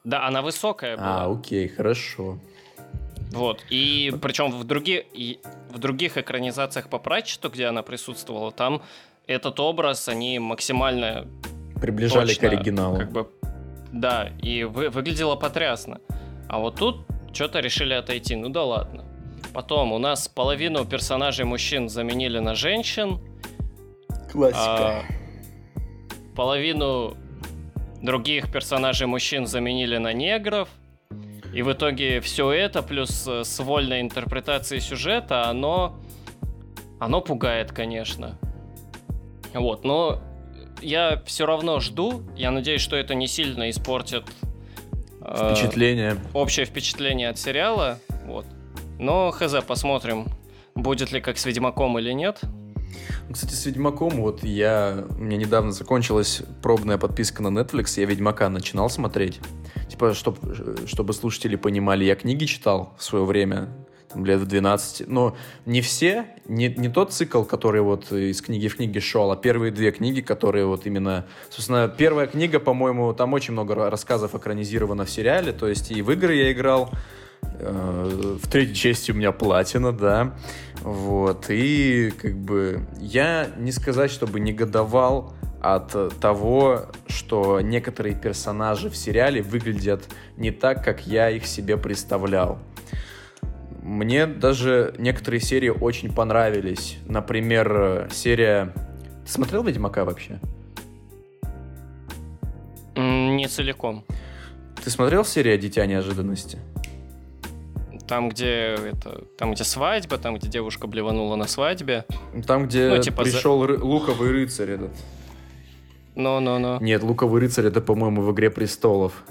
Да, она высокая была. А, окей, хорошо. Вот. И причем в, други... и в других экранизациях по Пратчету, где она присутствовала, там этот образ, они максимально Приближали точно, к оригиналу. Как бы, да, и вы, выглядело потрясно. А вот тут что-то решили отойти. Ну да ладно. Потом у нас половину персонажей мужчин заменили на женщин. а половину других персонажей мужчин заменили на негров. И в итоге все это, плюс э, с вольной интерпретацией сюжета, оно, оно пугает, конечно. Вот, но я все равно жду. Я надеюсь, что это не сильно испортит э, Впечатление. общее впечатление от сериала. Вот. Но хз, посмотрим, будет ли как с Ведьмаком или нет. Ну, Кстати, с Ведьмаком, вот я... У меня недавно закончилась пробная подписка на Netflix, я Ведьмака начинал смотреть. Типа, чтоб, чтобы слушатели понимали, я книги читал в свое время, там, лет в 12. Но не все, не, не тот цикл, который вот из книги в книге шел, а первые две книги, которые вот именно... Собственно, первая книга, по-моему, там очень много ра- рассказов экранизировано в сериале, то есть и в игры я играл, в третьей части у меня платина, да. Вот. И как бы я не сказать, чтобы негодовал от э, того, что некоторые персонажи в сериале выглядят не так, как я их себе представлял. Мне даже некоторые серии очень понравились. Например, э, серия... Ты смотрел Ведьмака вообще? Не целиком. Ты смотрел серию «Дитя неожиданности»? Там, где это, там, где свадьба, там, где девушка блеванула на свадьбе. Там, где Ну, типа за- пришел ры- луковый рыцарь этот. Но-но-но. Нет, луковый рыцарь это, по-моему, в «Игре престолов».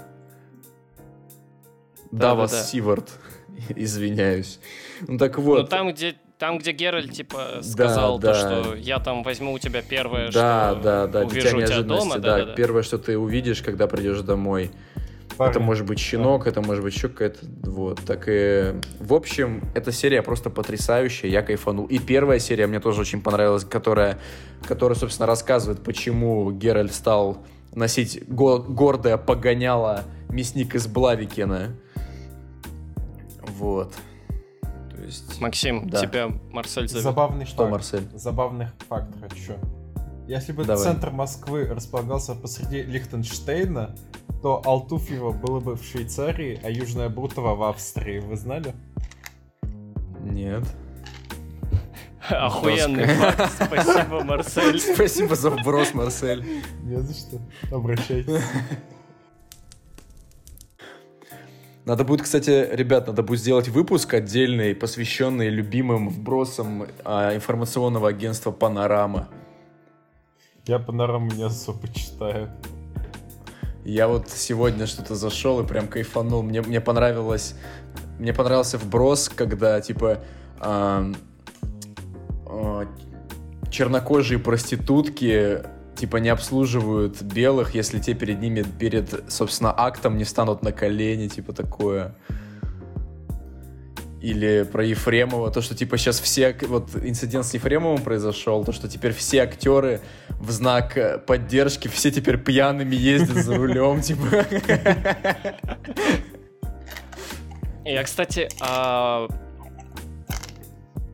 Давас Да-да-да. Сивард. Извиняюсь. Ну так Ну вот. там, где там, где Геральт, типа, сказал да. то, что я там возьму у тебя первое, да, что да, да, увижу тебя дома. да, Да, да, Первое, что ты увидишь, когда придешь домой. Парень. Это может быть щенок, это может быть еще какая-то, вот, так и... В общем, эта серия просто потрясающая, я кайфанул. И первая серия мне тоже очень понравилась, которая, которая собственно, рассказывает, почему Геральт стал носить го- гордое погоняло мясник из Блавикена. Вот. То есть... Максим, Да. тебя Марсель зовет. Забавный Что, факт. Марсель? Забавный факт хочу. Если бы Давай. центр Москвы располагался посреди Лихтенштейна, то Алтуфьево было бы в Швейцарии, а Южная Бутово в Австрии. Вы знали? Нет. Охуенный факт. Спасибо, Марсель. Спасибо за вброс, Марсель. Не за что. Обращайтесь. Надо будет, кстати, ребят, надо будет сделать выпуск отдельный, посвященный любимым вбросам а, информационного агентства Панорама. Я панораму не особо читаю. Я вот сегодня что-то зашел и прям кайфанул. Мне, мне понравилось, мне понравился вброс, когда типа ам, а, чернокожие проститутки типа не обслуживают белых, если те перед ними перед, собственно, актом не встанут на колени, типа такое. Или про Ефремова, то, что типа сейчас все, вот инцидент с Ефремовым произошел, то, что теперь все актеры в знак э, поддержки, все теперь пьяными ездят за рулем, типа. Я, кстати, а,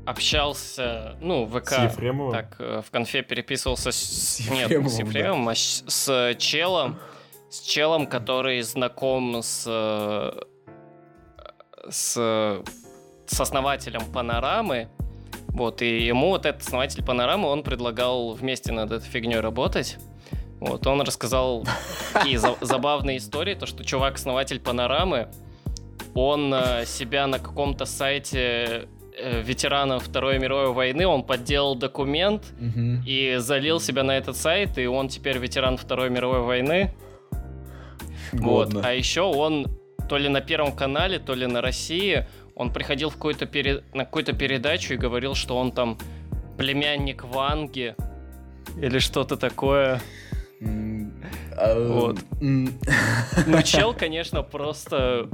общался, ну, в ВК, С Ефремовым? так, э, в конфе переписывался с... С Нет, Ефремовым, с Ефремовым, а с, с челом, с челом, который знаком с... э, с, с основателем Панорамы, вот, и ему вот этот основатель Панорамы, он предлагал вместе над этой фигней работать. Вот, он рассказал такие за- забавные истории, то, что чувак-основатель Панорамы, он э, себя на каком-то сайте э, ветераном Второй мировой войны, он подделал документ и залил себя на этот сайт, и он теперь ветеран Второй мировой войны. Вот. А еще он то ли на Первом канале, то ли на России, он приходил в какую-то пере- на какую-то передачу и говорил, что он там племянник Ванги или что-то такое. Вот. Ну, чел, конечно, просто...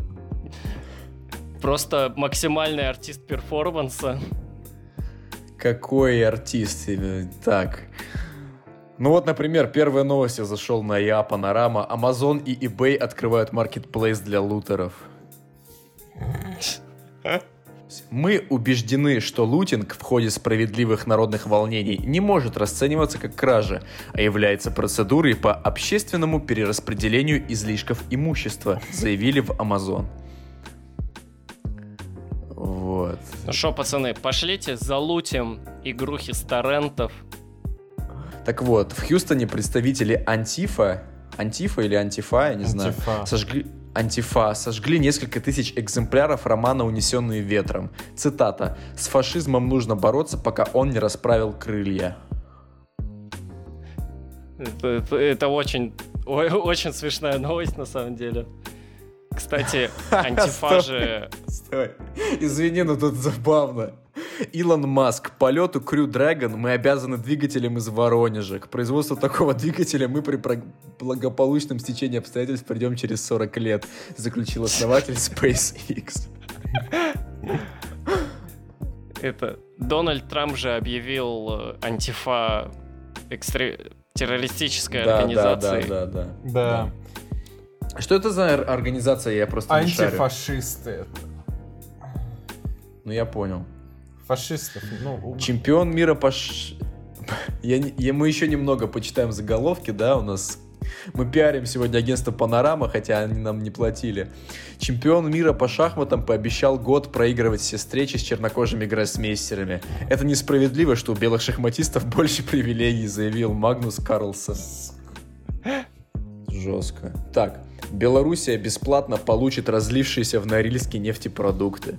Просто максимальный артист перформанса. Какой артист? Так. Ну вот, например, первая новость, я зашел на ИА Панорама. Amazon и eBay открывают маркетплейс для лутеров. Мы убеждены, что лутинг в ходе справедливых народных волнений не может расцениваться как кража, а является процедурой по общественному перераспределению излишков имущества, заявили в Amazon. Вот. Ну что, пацаны, пошлите залутим игрухи с торрентов. Так вот, в Хьюстоне представители Антифа, Антифа или Антифа, я не знаю, Антифа. сожгли, Антифа сожгли несколько тысяч экземпляров романа «Унесенные ветром». Цитата. «С фашизмом нужно бороться, пока он не расправил крылья». Это, это- это очень, ой, очень смешная новость на самом деле. Кстати, антифа же... Стой. Извини, но тут забавно. Илон Маск. Полету Crew Dragon мы обязаны двигателем из Воронежа. К производству такого двигателя мы при благополучном стечении обстоятельств придем через 40 лет, заключил основатель SpaceX. Это Дональд Трамп же объявил э, антифа экстре- террористической Да, да, организацией. да, да, да. Да. Что это за ор- организация, я просто не шарю. Антифашисты. Ну, я понял. Фашистов. Ну, Чемпион мира по... ш- Я, не- я- мы еще немного почитаем заголовки, да, у нас... Мы пиарим сегодня агентство Панорама, хотя они нам не платили. Чемпион мира по шахматам пообещал год проигрывать все встречи с чернокожими гроссмейстерами. Это несправедливо, что у белых шахматистов больше привилегий, заявил Магнус Карлсон. Жестко. Так, Белоруссия бесплатно получит разлившиеся в Норильске нефтепродукты.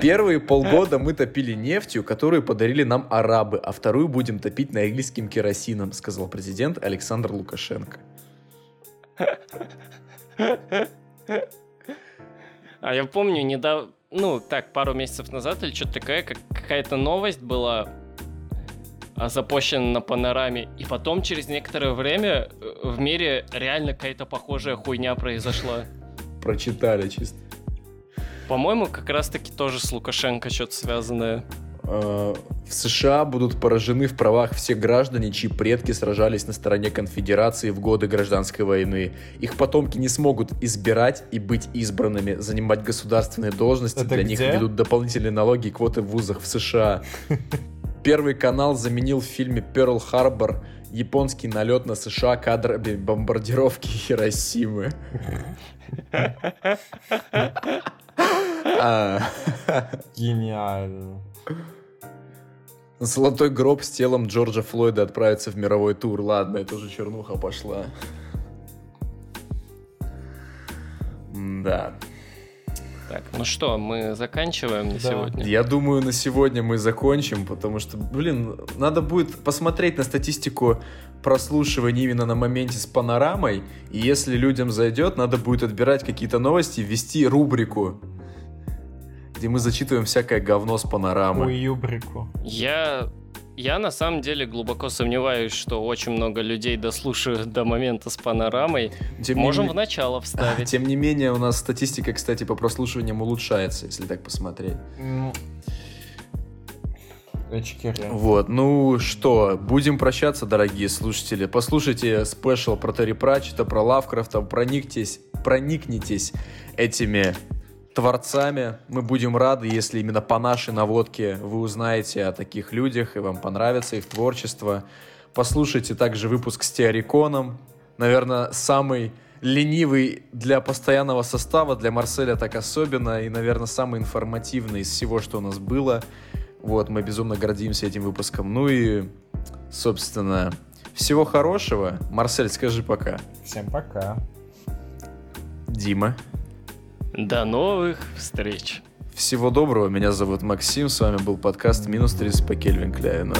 Первые полгода мы топили нефтью, которую подарили нам арабы, а вторую будем топить норильским керосином, сказал президент Александр Лукашенко. А я помню, недавно, ну, так, пару месяцев назад или что-то такое, как, какая-то новость была а, запущена на панораме, и потом через некоторое время э, в мире реально какая-то похожая хуйня произошла. Прочитали чисто. По-моему, как раз-таки тоже с Лукашенко что-то связанное. Э, В США будут поражены в правах все граждане, чьи предки сражались на стороне конфедерации в годы гражданской войны. Их потомки не смогут избирать и быть избранными, занимать государственные должности. Это Для них где? введут дополнительные налоги и квоты в вузах в США. Первый канал заменил в фильме «Перл Харбор» японский налет на США кадрами бомбардировки Хиросимы. Гениально. Золотой гроб с телом Джорджа Флойда отправится в мировой тур. Ладно, это уже чернуха пошла. Да. Так, ну что, мы заканчиваем на Да. сегодня? Я думаю, на сегодня мы закончим, потому что, блин, надо будет посмотреть на статистику прослушивания именно на моменте с панорамой. И если людям зайдет, надо будет отбирать какие-то новости, ввести рубрику, где мы зачитываем всякое говно с панорамы. Ой, юбрику. Я, я на самом деле глубоко сомневаюсь, что очень много людей дослушают до момента с панорамой. Тем не Можем ме- в начало вставить. Тем не менее, у нас статистика, кстати, по прослушиваниям улучшается, если так посмотреть. Ну, Вот, ну что, будем прощаться, дорогие слушатели. Послушайте спешл про Терри Пратчета, про Лавкрафта, проникнитесь, проникнитесь этими творцами. Мы будем рады, если именно по нашей наводке вы узнаете о таких людях, и вам понравится их творчество. Послушайте также выпуск с Теориконом. Наверное, самый ленивый для постоянного состава, для Марселя так особенно, и, наверное, самый информативный из всего, что у нас было. Вот, мы безумно гордимся этим выпуском. Ну и, собственно, всего хорошего. Марсель, скажи пока. Всем пока. Дима. До новых встреч. Всего доброго, меня зовут Максим, с вами был подкаст «Минус 30 по Кельвин Кляйну».